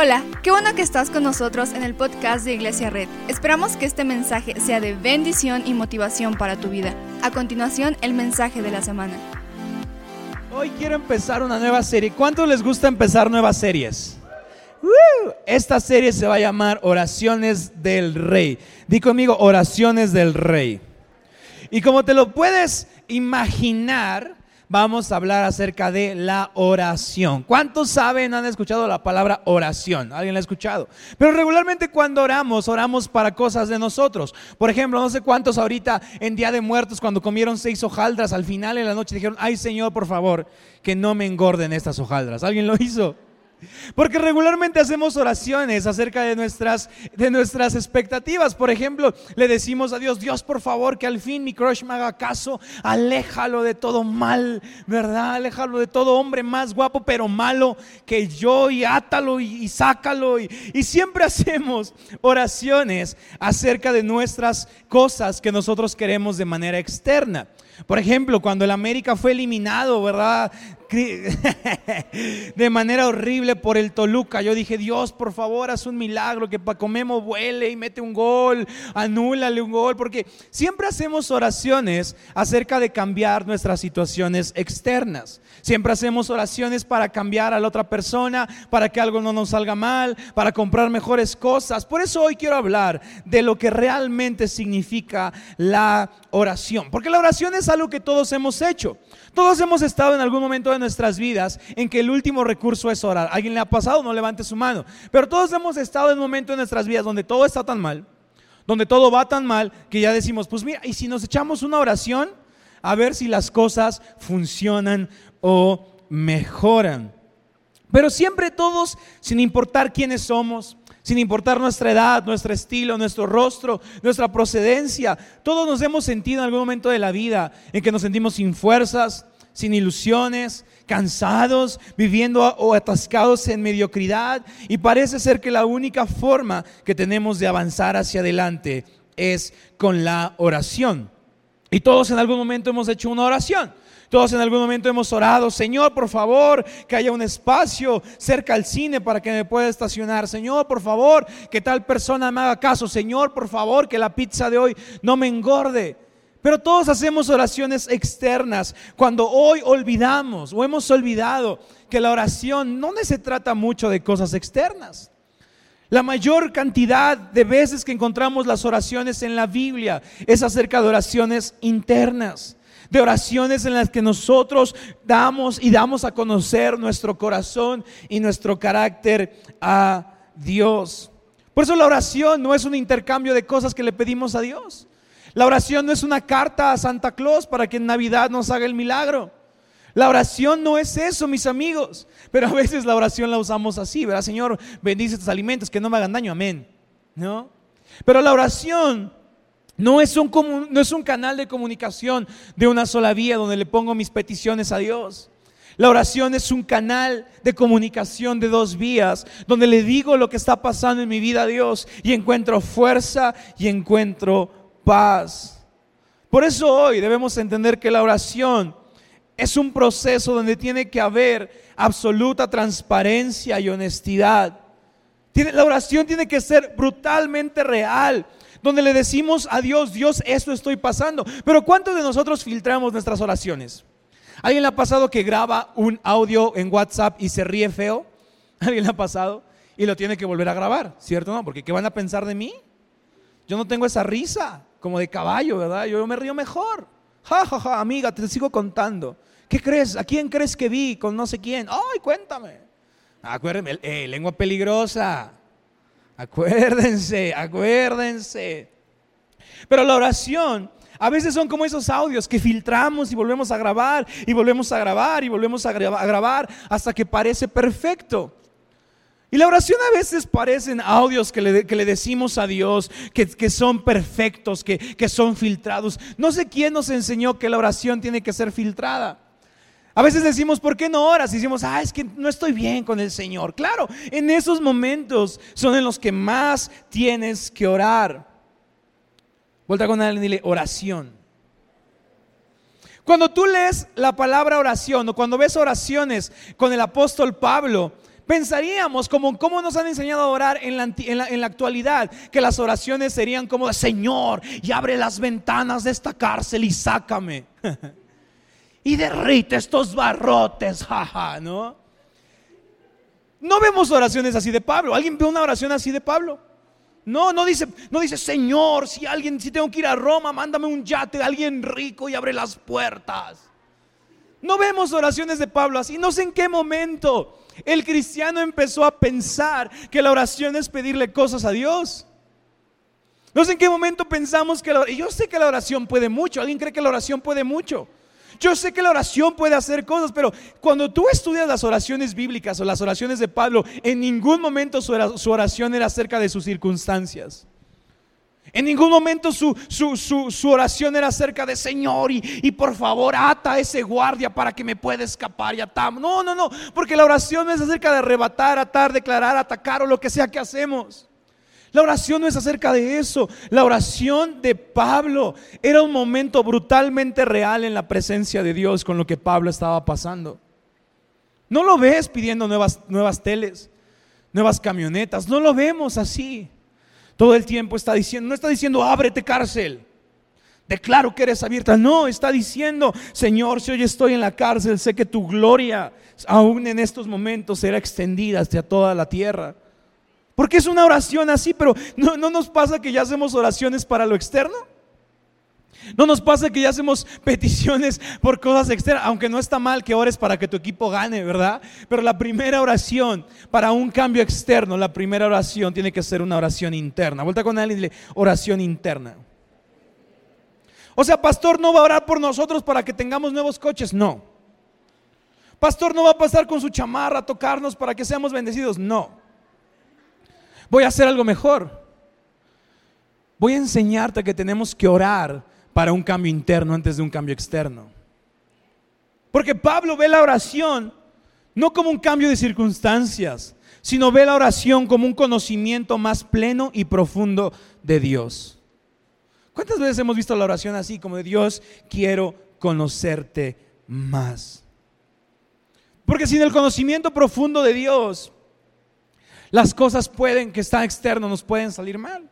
Hola, qué bueno que estás con nosotros en el podcast de Iglesia Red. Esperamos que este mensaje sea de bendición y motivación para tu vida. A continuación, el mensaje de la semana. Hoy quiero empezar una nueva serie. ¿Cuántos les gusta empezar nuevas series? Esta serie se va a llamar Oraciones del Rey. Di conmigo, Oraciones del Rey. Y como te lo puedes imaginar, vamos a hablar acerca de la oración. ¿Cuántos saben, han escuchado la palabra oración? ¿Alguien la ha escuchado? Pero regularmente cuando oramos, oramos para cosas de nosotros. Por ejemplo, no sé cuántos ahorita en Día de Muertos, cuando comieron seis hojaldras, al final de la noche dijeron, ay Señor, por favor, que no me engorden estas hojaldras. ¿Alguien lo hizo? Porque regularmente hacemos oraciones acerca de nuestras, de nuestras expectativas. Por ejemplo, le decimos a Dios, Dios, por favor, que al fin mi crush me haga caso, aléjalo de todo mal, ¿verdad? Aléjalo de todo hombre más guapo, pero malo que yo, y átalo y, sácalo. Y, y siempre hacemos oraciones acerca de nuestras cosas que nosotros queremos de manera externa. Por ejemplo, cuando el América fue eliminado, ¿verdad? De manera horrible por el Toluca. Yo dije, Dios, por favor, haz un milagro, que Pacomemo vuele y mete un gol, anúlale un gol, porque siempre hacemos oraciones acerca de cambiar nuestras situaciones externas. Siempre hacemos oraciones para cambiar a la otra persona, para que algo no nos salga mal, para comprar mejores cosas. Por eso hoy quiero hablar de lo que realmente significa la oración. Porque la oración es algo que todos hemos hecho. Todos hemos estado en algún momento de nuestras vidas en que el último recurso es orar. ¿Alguien le ha pasado? No levante su mano. Pero todos hemos estado en un momento de nuestras vidas donde todo está tan mal, donde todo va tan mal, que ya decimos, pues mira, y si nos echamos una oración, a ver si las cosas funcionan o mejoran. Pero siempre todos, sin importar quiénes somos, sin importar nuestra edad, nuestro estilo, nuestro rostro, nuestra procedencia. Todos nos hemos sentido en algún momento de la vida en que nos sentimos sin fuerzas, sin ilusiones, cansados, viviendo o atascados en mediocridad. Y parece ser que la única forma que tenemos de avanzar hacia adelante es con la oración. Y todos en algún momento hemos hecho una oración. Todos en algún momento hemos orado, Señor, por favor, que haya un espacio cerca al cine para que me pueda estacionar. Señor, por favor, que tal persona me haga caso. Señor, por favor, que la pizza de hoy no me engorde. Pero todos hacemos oraciones externas cuando hoy olvidamos o hemos olvidado que la oración no se trata mucho de cosas externas. La mayor cantidad de veces que encontramos las oraciones en la Biblia es acerca de oraciones internas de oraciones en las que nosotros damos y damos a conocer nuestro corazón y nuestro carácter a Dios. Por eso la oración no es un intercambio de cosas que le pedimos a Dios. La oración no es una carta a Santa Claus para que en Navidad nos haga el milagro. La oración no es eso, mis amigos. Pero a veces la oración la usamos así, ¿verdad? Señor, bendice estos alimentos que no me hagan daño, amén. ¿No? Pero la oración no es, un, no es un canal de comunicación de una sola vía donde le pongo mis peticiones a Dios. La oración es un canal de comunicación de dos vías, donde le digo lo que está pasando en mi vida a Dios y encuentro fuerza y encuentro paz. Por eso hoy debemos entender que la oración es un proceso donde tiene que haber absoluta transparencia y honestidad. la oración tiene que ser brutalmente real donde le decimos a Dios, Dios, esto estoy pasando. Pero ¿cuántos de nosotros filtramos nuestras oraciones? ¿Alguien le ha pasado que graba un audio en WhatsApp y se ríe feo? ¿Alguien le ha pasado? Y lo tiene que volver a grabar, ¿cierto? No, porque ¿qué van a pensar de mí? Yo no tengo esa risa como de caballo, ¿verdad? Yo me río mejor. Ja, ja, ja, amiga, te sigo contando. ¿Qué crees? ¿A quién crees que vi con no sé quién? ¡Ay, cuéntame! Acuérdenme, eh, lengua peligrosa. Acuérdense, acuérdense. Pero la oración a veces son como esos audios que filtramos y volvemos a grabar y volvemos a grabar y volvemos a grabar hasta que parece perfecto. Y la oración a veces parecen audios que le, decimos a Dios que, son perfectos, que, que son filtrados. No sé quién nos enseñó que la oración tiene que ser filtrada. A veces decimos, ¿por qué no oras? Y decimos, ah, es que no estoy bien con el Señor. Claro, en esos momentos son en los que más tienes que orar. Vuelta con alguien y dile, oración. Cuando tú lees la palabra oración o cuando ves oraciones con el apóstol Pablo, Pensaríamos como nos han enseñado a orar en la, en, la, actualidad, que las oraciones serían como, Señor, y abre las ventanas de esta cárcel y sácame. y derrite estos barrotes, jaja, ¿no? No vemos oraciones así de Pablo. ¿Alguien ve una oración así de Pablo? No, no dice, no dice, Señor, si alguien, si tengo que ir a Roma, mándame un yate de alguien rico y abre las puertas. No vemos oraciones de Pablo así. No sé en qué momento el cristiano empezó a pensar que la oración es pedirle cosas a Dios. No sé en qué momento pensamos que la oración, yo sé que la oración puede mucho, alguien cree que la oración puede mucho. Yo sé que la oración puede hacer cosas, pero cuando tú estudias las oraciones bíblicas o las oraciones de Pablo, en ningún momento su oración era acerca de sus circunstancias. En ningún momento su, oración era acerca de Señor y, por favor ata a ese guardia para que me pueda escapar y atamos. No, no, no, porque la oración no es acerca de arrebatar, atar, declarar, atacar o lo que sea que hacemos. La oración no es acerca de eso. La oración de Pablo era un momento brutalmente real en la presencia de Dios con lo que Pablo estaba pasando. No lo ves pidiendo nuevas, nuevas teles, nuevas camionetas. No lo vemos así. Todo el tiempo está diciendo, no está diciendo, ábrete cárcel. Declaro que eres abierta. No, está diciendo, Señor, si hoy estoy en la cárcel, sé que tu gloria aún en estos momentos será extendida hacia toda la tierra. Porque es una oración así, pero no, no nos pasa que ya hacemos oraciones para lo externo. No nos pasa que ya hacemos peticiones por cosas externas, aunque no está mal que ores para que tu equipo gane, ¿verdad? Pero la primera oración para un cambio externo, la primera oración tiene que ser una oración interna. Vuelta con alguien y dile, oración interna. O sea, pastor no va a orar por nosotros para que tengamos nuevos coches, no. Pastor no va a pasar con su chamarra a tocarnos para que seamos bendecidos, no. Voy a hacer algo mejor. Voy a enseñarte que tenemos que orar para un cambio interno antes de un cambio externo. Porque Pablo ve la oración no como un cambio de circunstancias, sino ve la oración como un conocimiento más pleno y profundo de Dios. ¿Cuántas veces hemos visto la oración así, como de Dios, quiero conocerte más? Porque sin el conocimiento profundo de Dios, las cosas pueden que están externos nos pueden salir mal.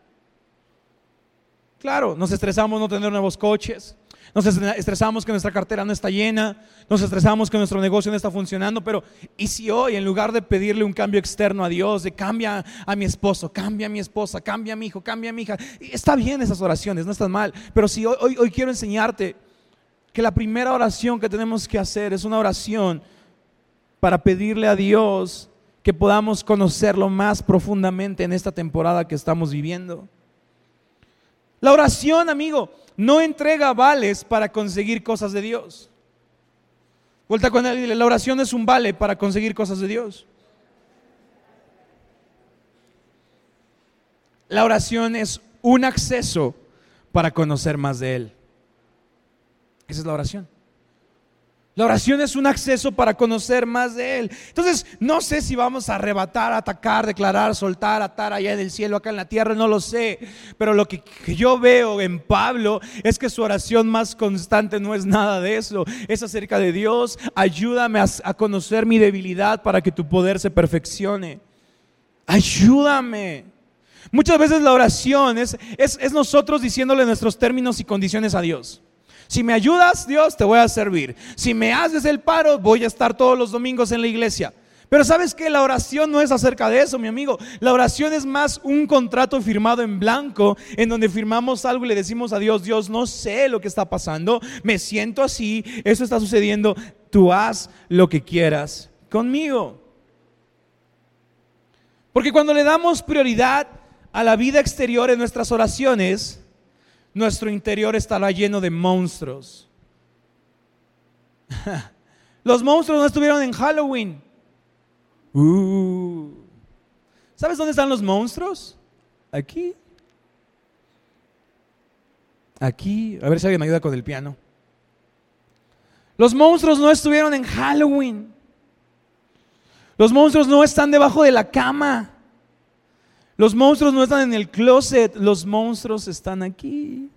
Claro, nos estresamos no tener nuevos coches, nos estresamos que nuestra cartera no está llena, nos estresamos que nuestro negocio no está funcionando, pero ¿y si hoy en lugar de pedirle un cambio externo a Dios, de cambia a mi esposo, cambia a mi esposa, cambia a mi hijo, cambia a mi hija, está bien esas oraciones, no están mal, pero si hoy, hoy, hoy quiero enseñarte que la primera oración que tenemos que hacer es una oración para pedirle a Dios que podamos conocerlo más profundamente en esta temporada que estamos viviendo. La oración, amigo, no entrega vales para conseguir cosas de Dios. Vuelta con él, la oración es un vale para conseguir cosas de Dios. La oración es un acceso para conocer más de Él. Esa es la oración. La oración es un acceso para conocer más de Él. Entonces, no sé si vamos a arrebatar, atacar, declarar, soltar, atar allá en el cielo, acá en la tierra, no lo sé. Pero lo que, yo veo en Pablo es que su oración más constante no es nada de eso. Es acerca de Dios. Ayúdame a, conocer mi debilidad para que tu poder se perfeccione. Ayúdame. Muchas veces la oración es, es nosotros diciéndole nuestros términos y condiciones a Dios. Si me ayudas, Dios, te voy a servir. Si me haces el paro, voy a estar todos los domingos en la iglesia. Pero sabes que la oración no es acerca de eso, mi amigo. La oración es más un contrato firmado en blanco en donde firmamos algo y le decimos a Dios, Dios, no sé lo que está pasando, me siento así, eso está sucediendo, tú haz lo que quieras conmigo. Porque cuando le damos prioridad a la vida exterior en nuestras oraciones, nuestro interior estará lleno de monstruos. Los monstruos no estuvieron en Halloween. Uh. ¿Sabes dónde están los monstruos? Aquí. Aquí. A ver si alguien me ayuda con el piano. Los monstruos no estuvieron en Halloween. Los monstruos no están debajo de la cama. Los monstruos no están en el closet, los monstruos están aquí.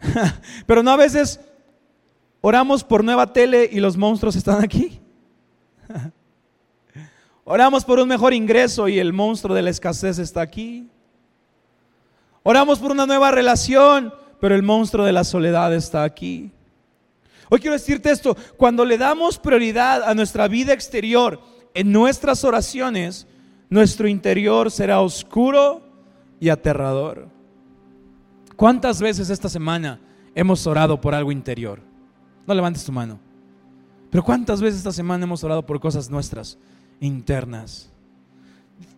Pero no a veces oramos por nueva tele y los monstruos están aquí. Oramos por un mejor ingreso y el monstruo de la escasez está aquí. Oramos por una nueva relación, pero el monstruo de la soledad está aquí. Hoy quiero decirte esto, cuando le damos prioridad a nuestra vida exterior en nuestras oraciones, nuestro interior será oscuro y aterrador. ¿Cuántas veces esta semana hemos orado por algo interior? No levantes tu mano. Pero ¿cuántas veces esta semana hemos orado por cosas nuestras, internas?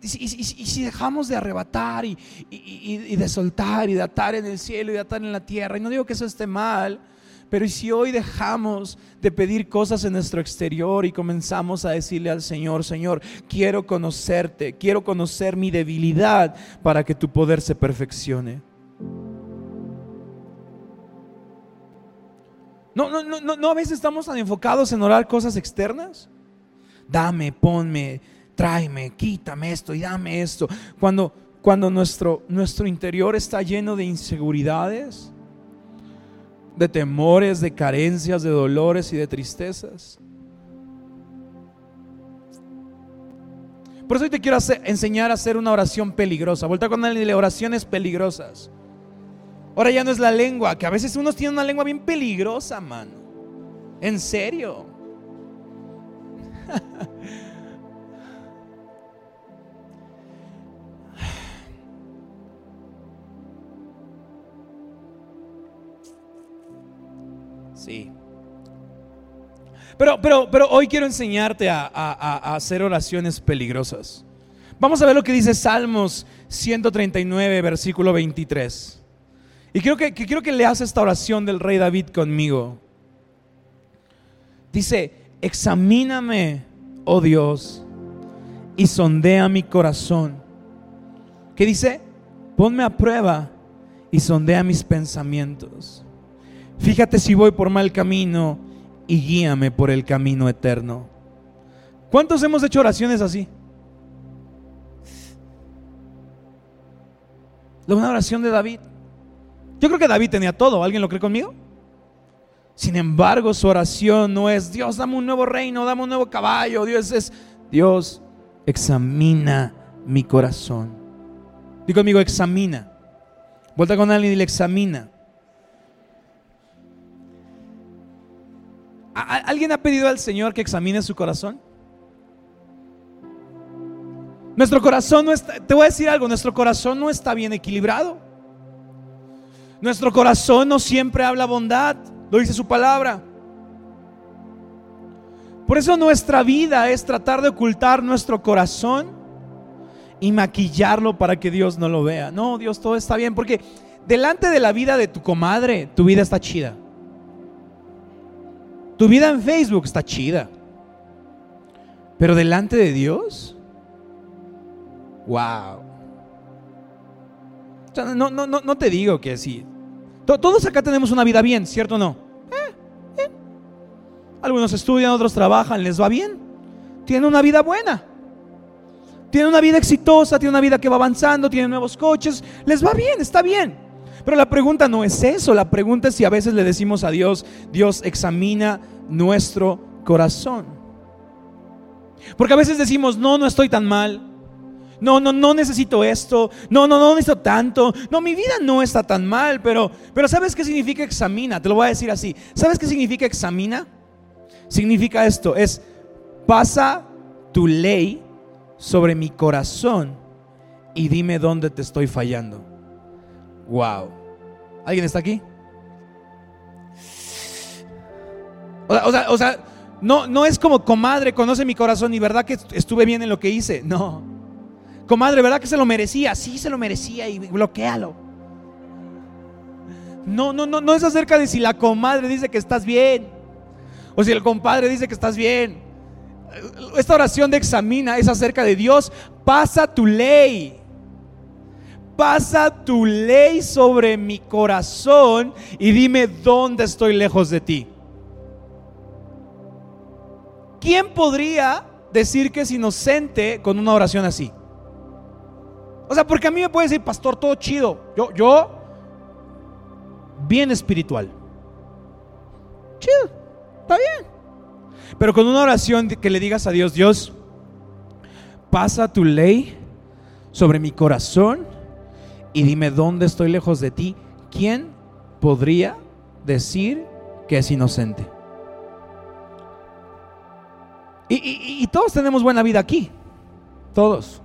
Y si, dejamos de arrebatar y, de soltar y de atar en el cielo y de atar en la tierra, y no digo que eso esté mal, pero si hoy dejamos de pedir cosas en nuestro exterior y comenzamos a decirle al Señor, Señor, quiero conocerte, quiero conocer mi debilidad para que tu poder se perfeccione. No, no, no, no, a veces estamos tan enfocados en orar cosas externas. Dame, ponme, tráeme, quítame esto y dame esto. Cuando, cuando nuestro, nuestro interior está lleno de inseguridades, de temores, de carencias, de dolores y de tristezas. Por eso hoy te quiero enseñar a hacer una oración peligrosa. Vuelta con él y oraciones peligrosas. Ahora ya no es la lengua, que a veces unos tienen una lengua bien peligrosa, mano. En serio. Sí. Pero, pero, pero hoy quiero enseñarte a, hacer oraciones peligrosas. Vamos a ver lo que dice Salmos 139, versículo 23. Y quiero que, quiero que leas esta oración del rey David conmigo. Dice, examíname, oh Dios, y sondea mi corazón. ¿Qué dice? Ponme a prueba y sondea mis pensamientos Fíjate si voy por mal camino y guíame por el camino eterno. ¿Cuántos hemos hecho oraciones así? Una oración de David. Yo creo que David tenía todo. ¿Alguien lo cree conmigo? Sin embargo, su oración no es Dios, dame un nuevo reino, dame un nuevo caballo. Dios es Dios, examina mi corazón. Digo conmigo, examina. Vuelta con alguien y le examina. ¿Alguien ha pedido al Señor que examine su corazón? Nuestro corazón no está, te voy a decir algo, nuestro corazón no está bien equilibrado. Nuestro corazón no siempre habla bondad, lo dice su palabra. Por eso nuestra vida es tratar de ocultar nuestro corazón y maquillarlo para que Dios no lo vea. No, Dios, todo está bien, porque delante de la vida de tu comadre, tu vida está chida. Tu vida en Facebook está chida. Pero delante de Dios, wow. no, no, no, no te digo que sí. Todos acá tenemos una vida bien, ¿cierto o no? Eh, Algunos estudian, otros trabajan, les va bien. Tienen una vida buena. Tienen una vida exitosa, tienen una vida que va avanzando, tienen nuevos coches, les va bien, está bien. Pero la pregunta no es eso, la pregunta es si a veces le decimos a Dios, Dios examina nuestro corazón. Porque a veces decimos, no, no estoy tan mal. No, no, no necesito esto. No, no, no necesito tanto. No, mi vida no está tan mal, pero, pero ¿sabes qué significa examina? Te lo voy a decir así. ¿Sabes qué significa examina? Significa esto, es pasa tu ley sobre mi corazón y dime dónde te estoy fallando. Wow. ¿Alguien está aquí? O sea, o sea, no, no es como comadre, conoce mi corazón y verdad que estuve bien en lo que hice. No. Comadre, ¿verdad que se lo merecía? Sí, se lo merecía y bloquealo. No, no, no, no es acerca de si la comadre dice que estás bien o si el compadre dice que estás bien. Esta oración de examina es acerca de Dios, pasa tu ley. Pasa tu ley sobre mi corazón y dime dónde estoy lejos de ti. ¿Quién podría decir que es inocente con una oración así? O sea, porque a mí me puede decir, pastor, todo chido. Yo, yo, bien espiritual. Chido, está bien. Pero con una oración que le digas a Dios, Dios, pasa tu ley sobre mi corazón y dime dónde estoy lejos de ti. ¿Quién podría decir que es inocente? Y, todos tenemos buena vida aquí. Todos.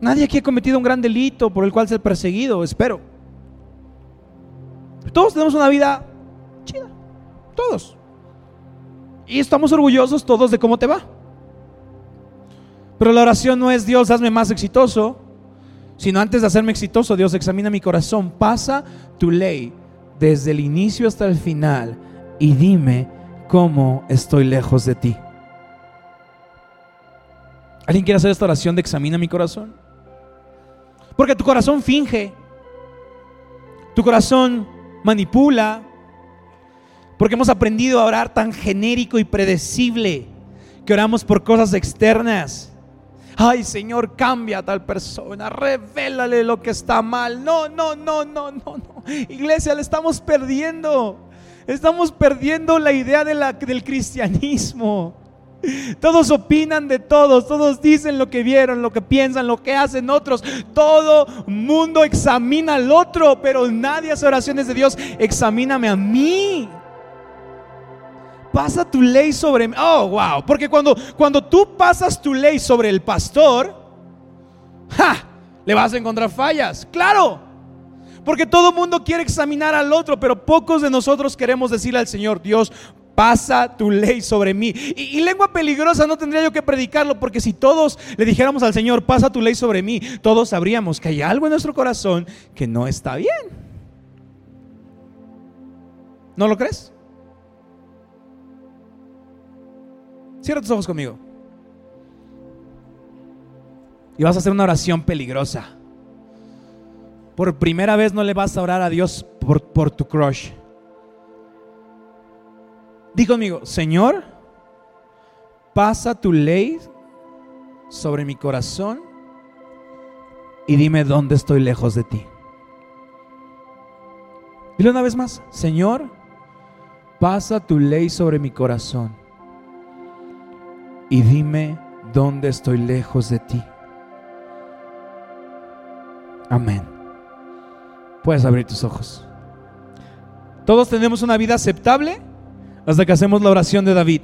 Nadie aquí ha cometido un gran delito por el cual ser perseguido, espero. Todos tenemos una vida chida. Todos. Y estamos orgullosos todos de cómo te va. Pero la oración no es Dios, hazme más exitoso, sino antes de hacerme exitoso, Dios examina mi corazón, pasa tu ley desde el inicio hasta el final y dime cómo estoy lejos de ti. ¿Alguien quiere hacer esta oración de examina mi corazón? Porque tu corazón finge, tu corazón manipula, porque hemos aprendido a orar tan genérico y predecible que oramos por cosas externas. Ay, Señor, cambia a tal persona, revélale lo que está mal. No, no, no, no, no, no. Iglesia, le estamos perdiendo. Estamos perdiendo la idea de la, del cristianismo. Todos opinan de todos, todos dicen lo que vieron, lo que piensan, lo que hacen otros. Todo mundo examina al otro, pero nadie hace oraciones de Dios. Examíname a mí pasa tu ley sobre mí. Oh, wow. Porque cuando, cuando tú pasas tu ley sobre el pastor, ¡ja! Le vas a encontrar fallas. Claro. Porque todo mundo quiere examinar al otro, pero pocos de nosotros queremos decirle al Señor, Dios, pasa tu ley sobre mí. Y, y, lengua peligrosa no tendría yo que predicarlo, porque si todos le dijéramos al Señor, pasa tu ley sobre mí, todos sabríamos que hay algo en nuestro corazón que no está bien. ¿No lo crees? Cierra tus ojos conmigo. Y vas a hacer una oración peligrosa. Por primera vez no le vas a orar a Dios por, tu crush. Di conmigo, Señor, pasa tu ley sobre mi corazón y dime dónde estoy lejos de ti. Dile una vez más, Señor, pasa tu ley sobre mi corazón y dime dónde estoy lejos de ti. Amén. Puedes abrir tus ojos. Todos tenemos una vida aceptable hasta que hacemos la oración de David.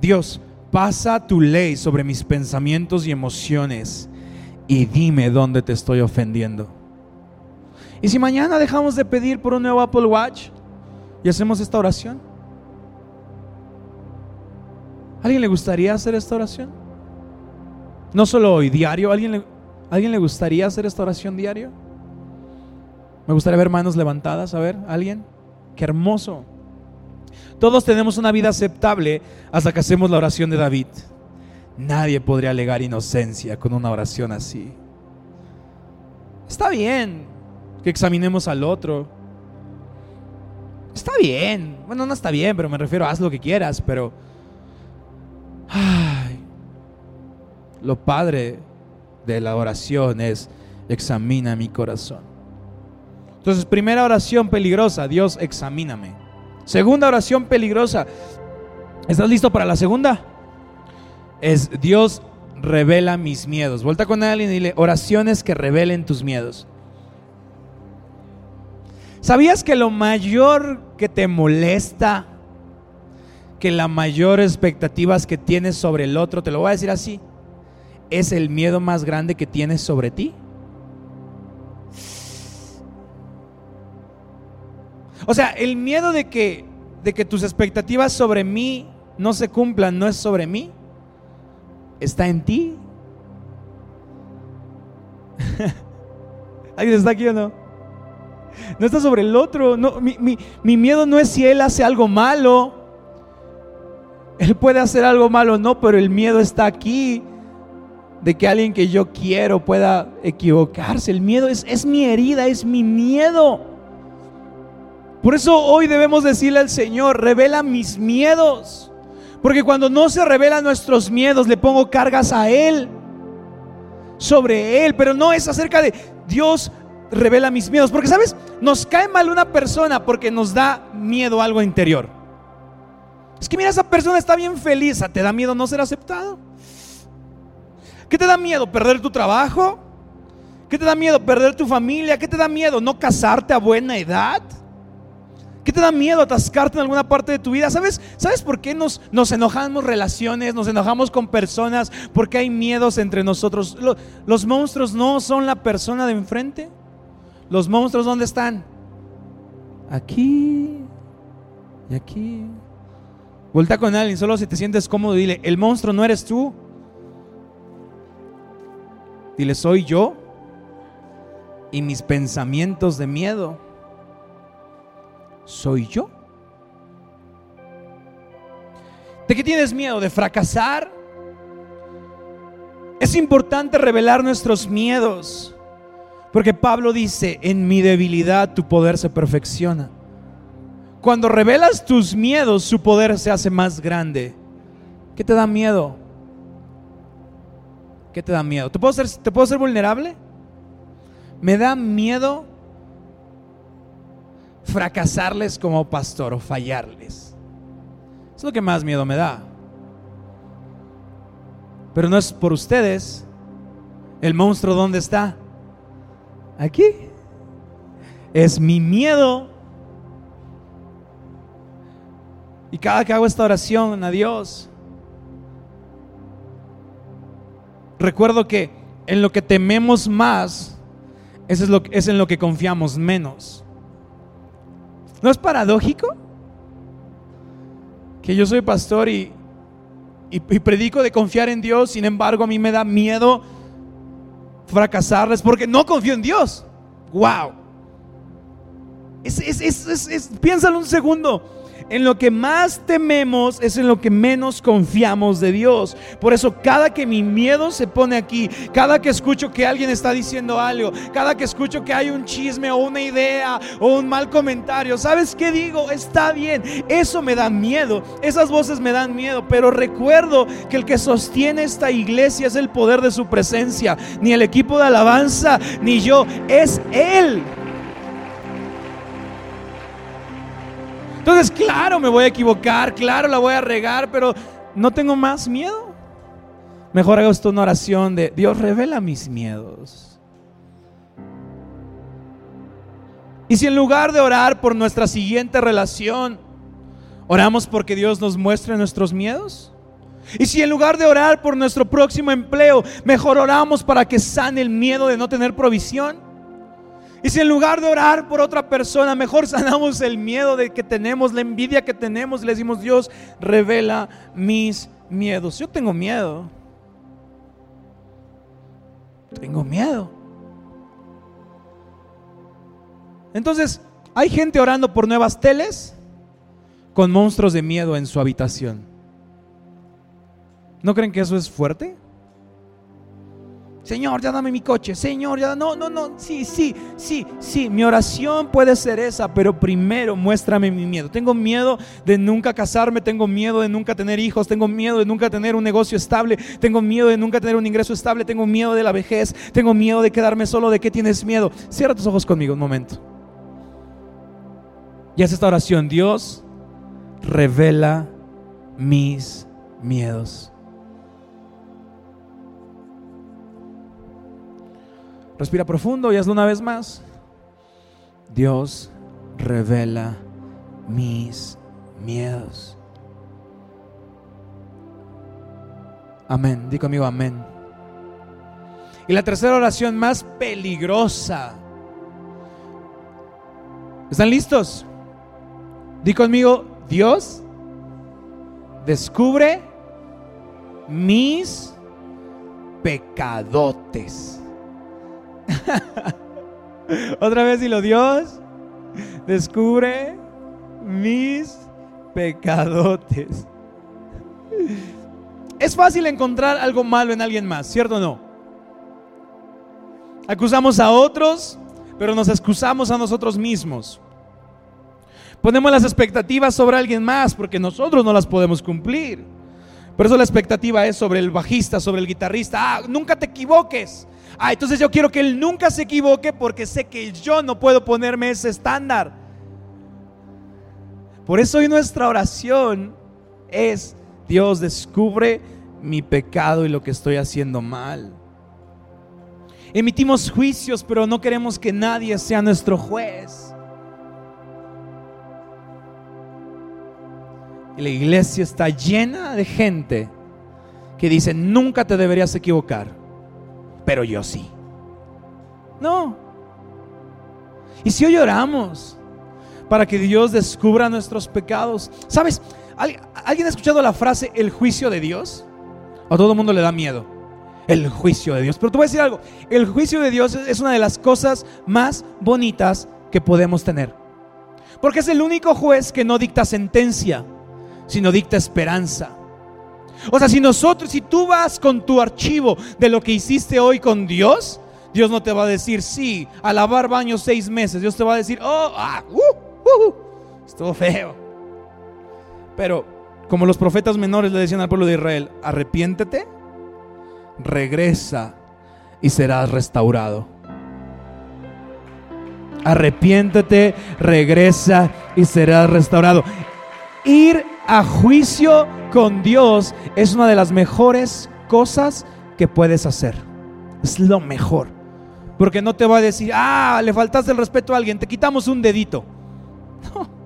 Dios, pasa tu ley sobre mis pensamientos y emociones y dime dónde te estoy ofendiendo. Y si mañana dejamos de pedir por un nuevo Apple Watch y hacemos esta oración, ¿Alguien le gustaría hacer esta oración? No solo hoy, diario. ¿Alguien le, ¿Alguien le gustaría hacer esta oración diario? Me gustaría ver manos levantadas. A ver, ¿alguien? Qué hermoso. Todos tenemos una vida aceptable hasta que hacemos la oración de David. Nadie podría alegar inocencia con una oración así. Está bien que examinemos al otro. Está bien. Bueno, no está bien, pero me refiero, haz lo que quieras, pero Ay, lo padre de la oración es examina mi corazón. Entonces, primera oración peligrosa, Dios examíname. Segunda oración peligrosa, ¿estás listo para la segunda? Es Dios revela mis miedos. Vuelta con alguien y dile, oraciones que revelen tus miedos. ¿Sabías que lo mayor que te molesta que la mayor expectativas que tienes sobre el otro, te lo voy a decir así, es el miedo más grande que tienes sobre ti. O sea, el miedo de que, de que tus expectativas sobre mí no se cumplan no es sobre mí, está en ti. ¿Alguien está aquí o no? No está sobre el otro. No, mi, mi miedo no es si él hace algo malo. Él puede hacer algo malo, no, pero el miedo está aquí de que alguien que yo quiero pueda equivocarse. El miedo es, es mi herida, es mi miedo. Por eso hoy debemos decirle al Señor, revela mis miedos. Porque cuando no se revelan nuestros miedos, le pongo cargas a Él, sobre Él. Pero no es acerca de Dios revela mis miedos. Porque, ¿sabes? Nos cae mal una persona porque nos da miedo algo interior. Es que mira, esa persona está bien feliz, ¿te da miedo no ser aceptado? ¿Qué te da miedo? ¿Perder tu trabajo? ¿Qué te da miedo? ¿Perder tu familia? ¿Qué te da miedo? ¿No casarte a buena edad? ¿Qué te da miedo atascarte en alguna parte de tu vida? ¿Sabes, ¿sabes por qué nos, nos enojamos relaciones, nos enojamos con personas? Porque hay miedos entre nosotros. Los, los monstruos no son la persona de enfrente. Los monstruos, ¿dónde están? Aquí y aquí. Vuelta con alguien, solo si te sientes cómodo, dile, el monstruo no eres tú. Dile, soy yo y mis pensamientos de miedo soy yo. ¿De qué tienes miedo? ¿De fracasar? Es importante revelar nuestros miedos, porque Pablo dice, en mi debilidad tu poder se perfecciona. Cuando revelas tus miedos, su poder se hace más grande. ¿Qué te da miedo? ¿Qué te da miedo? ¿Te puedo ser, te puedo ser vulnerable? Me da miedo fracasarles como pastor o fallarles. Es lo que más miedo me da. Pero no es por ustedes. El monstruo, ¿dónde está? Aquí. Es mi miedo. Y cada que hago esta oración a Dios, recuerdo que en lo que tememos más, es, lo, es en lo que confiamos menos. ¿No es paradójico? Que yo soy pastor y, y, predico de confiar en Dios, sin embargo a mí me da miedo fracasarles porque no confío en Dios. ¡Wow! Piénsalo un segundo. En lo que más tememos es en lo que menos confiamos de Dios. Por eso cada que mi miedo se pone aquí, cada que escucho que alguien está diciendo algo, cada que escucho que hay un chisme o una idea o un mal comentario, ¿sabes qué digo? Está bien, eso me da miedo, esas voces me dan miedo, pero recuerdo que el que sostiene esta iglesia es el poder de su presencia, ni el equipo de alabanza, ni yo, es Él. Entonces, claro, me voy a equivocar, claro, la voy a regar, pero no tengo más miedo. Mejor hago esto una oración de Dios revela mis miedos. Y si en lugar de orar por nuestra siguiente relación, oramos porque Dios nos muestre nuestros miedos. Y si en lugar de orar por nuestro próximo empleo, mejor oramos para que sane el miedo de no tener provisión. Y si en lugar de orar por otra persona, mejor sanamos el miedo de que tenemos, la envidia que tenemos, y le decimos, Dios, revela mis miedos. Yo tengo miedo. Tengo miedo. Entonces, hay gente orando por nuevas teles con monstruos de miedo en su habitación. ¿No creen que eso es fuerte? Señor, ya dame mi coche. Señor, ya no, no, no. Sí, sí, sí, sí. Mi oración puede ser esa, pero primero muéstrame mi miedo. Tengo miedo de nunca casarme, tengo miedo de nunca tener hijos, tengo miedo de nunca tener un negocio estable, tengo miedo de nunca tener un ingreso estable, tengo miedo de la vejez, tengo miedo de quedarme solo. ¿De qué tienes miedo? Cierra tus ojos conmigo un momento. Y haz esta oración. Dios, revela mis miedos. Respira profundo y hazlo una vez más. Dios revela mis miedos. Amén. Di conmigo amén. Y la tercera oración más peligrosa. ¿Están listos? Di conmigo, Dios descubre mis pecadotes. Otra vez lo Dios, descubre mis pecadotes. Es fácil encontrar algo malo en alguien más, ¿cierto o no? Acusamos a otros, pero nos excusamos a nosotros mismos. Ponemos las expectativas sobre alguien más porque nosotros no las podemos cumplir. Por eso la expectativa es sobre el bajista, sobre el guitarrista. Ah, nunca te equivoques. Ah, entonces yo quiero que él nunca se equivoque porque sé que yo no puedo ponerme ese estándar. Por eso hoy nuestra oración es, Dios descubre mi pecado y lo que estoy haciendo mal. Emitimos juicios, pero no queremos que nadie sea nuestro juez. Y la iglesia está llena de gente que dice, nunca te deberías equivocar, pero yo sí. No. Y si hoy oramos para que Dios descubra nuestros pecados, ¿sabes? ¿Alguien ha escuchado la frase el juicio de Dios? A todo el mundo le da miedo. El juicio de Dios. Pero te voy a decir algo. El juicio de Dios es una de las cosas más bonitas que podemos tener. Porque es el único juez que no dicta sentencia, sino dicta esperanza. O sea, si nosotros, si tú vas con tu archivo de lo que hiciste hoy con Dios, Dios no te va a decir, sí, a lavar baños seis meses. Dios te va a decir, oh, ah, uh, uh, uh estuvo feo. Pero, como los profetas menores le decían al pueblo de Israel, arrepiéntete, regresa y serás restaurado. Arrepiéntete, regresa y serás restaurado. Ir a juicio con Dios es una de las mejores cosas que puedes hacer. Es lo mejor. Porque no te va a decir, ah, le faltaste el respeto a alguien, te quitamos un dedito. No.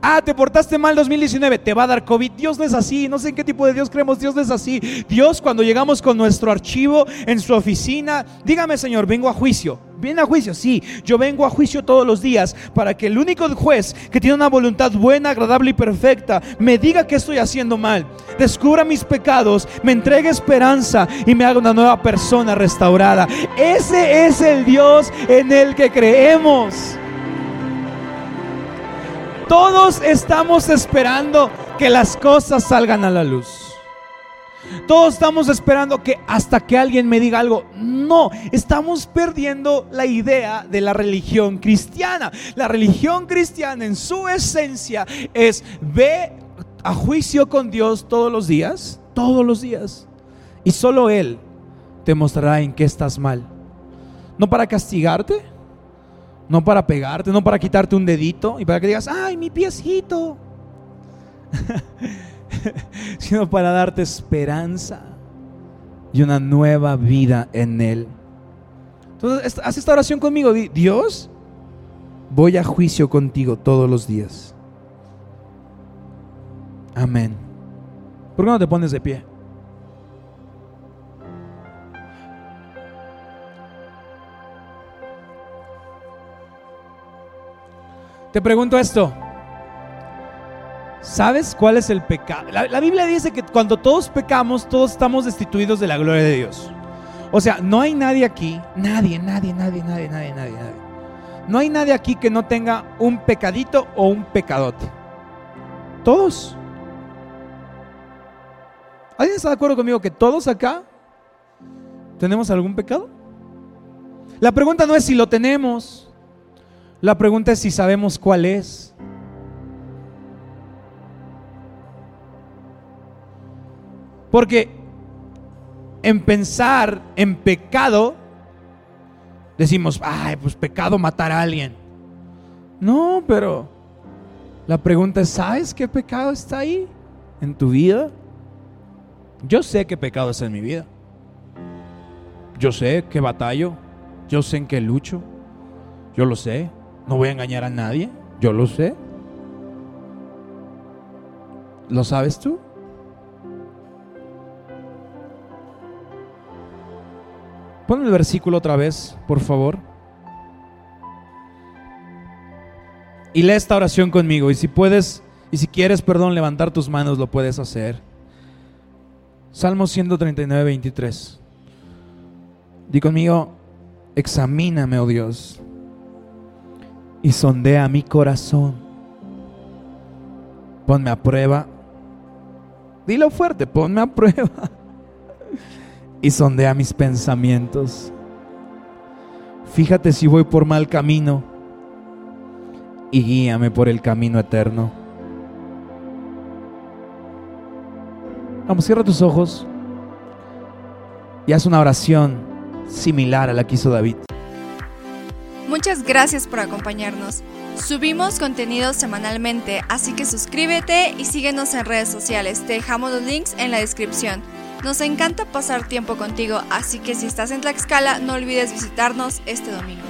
Ah, te portaste mal 2019, te va a dar COVID. Dios no es así, no sé en qué tipo de Dios creemos, Dios no es así. Dios cuando llegamos con nuestro archivo en su oficina, dígame Señor, vengo a juicio. ¿Viene a juicio? Sí, yo vengo a juicio todos los días para que el único juez que tiene una voluntad buena, agradable y perfecta me diga que estoy haciendo mal, descubra mis pecados, me entregue esperanza y me haga una nueva persona restaurada. Ese es el Dios en el que creemos. Todos estamos esperando que las cosas salgan a la luz. Todos estamos esperando que hasta que alguien me diga algo. No, estamos perdiendo la idea de la religión cristiana. La religión cristiana en su esencia es ve a juicio con Dios todos los días, todos los días. Y solo Él te mostrará en qué estás mal. No para castigarte, no para pegarte, no para quitarte un dedito y para que digas, ay, mi piecito. sino para darte esperanza y una nueva vida en Él. Entonces, haz esta oración conmigo. Dios, voy a juicio contigo todos los días. Amén. ¿Por qué no te pones de pie? Te pregunto esto. ¿Sabes cuál es el pecado? La, Biblia dice que cuando todos pecamos, todos estamos destituidos de la gloria de Dios. O sea, no hay nadie aquí, nadie, nadie, nadie, nadie, nadie, nadie, nadie. No hay nadie aquí que no tenga un pecadito o un pecadote. Todos. ¿Alguien está de acuerdo conmigo que todos acá tenemos algún pecado? La pregunta no es si lo tenemos. La pregunta es si sabemos cuál es. Porque en pensar en pecado, decimos, ay, pues pecado matar a alguien. No, pero la pregunta es, ¿sabes qué pecado está ahí en tu vida? Yo sé qué pecado está en mi vida. Yo sé qué batallo. Yo sé en qué lucho. Yo lo sé. No voy a engañar a nadie, yo lo sé. ¿Lo sabes tú? Pon el versículo otra vez, por favor. Y lee esta oración conmigo. Y si puedes, y si quieres, perdón, levantar tus manos, lo puedes hacer. Salmo 139, 23. Di conmigo, examíname, oh Dios y sondea mi corazón. Ponme a prueba. Dilo fuerte, ponme a prueba. Y sondea mis pensamientos. Fíjate si voy por mal camino y guíame por el camino eterno. Vamos, cierra tus ojos y haz una oración similar a la que hizo David. Muchas gracias por acompañarnos. Subimos contenido semanalmente, así que suscríbete y síguenos en redes sociales. Te dejamos los links en la descripción. Nos encanta pasar tiempo contigo, así que si estás en Tlaxcala no olvides visitarnos este domingo.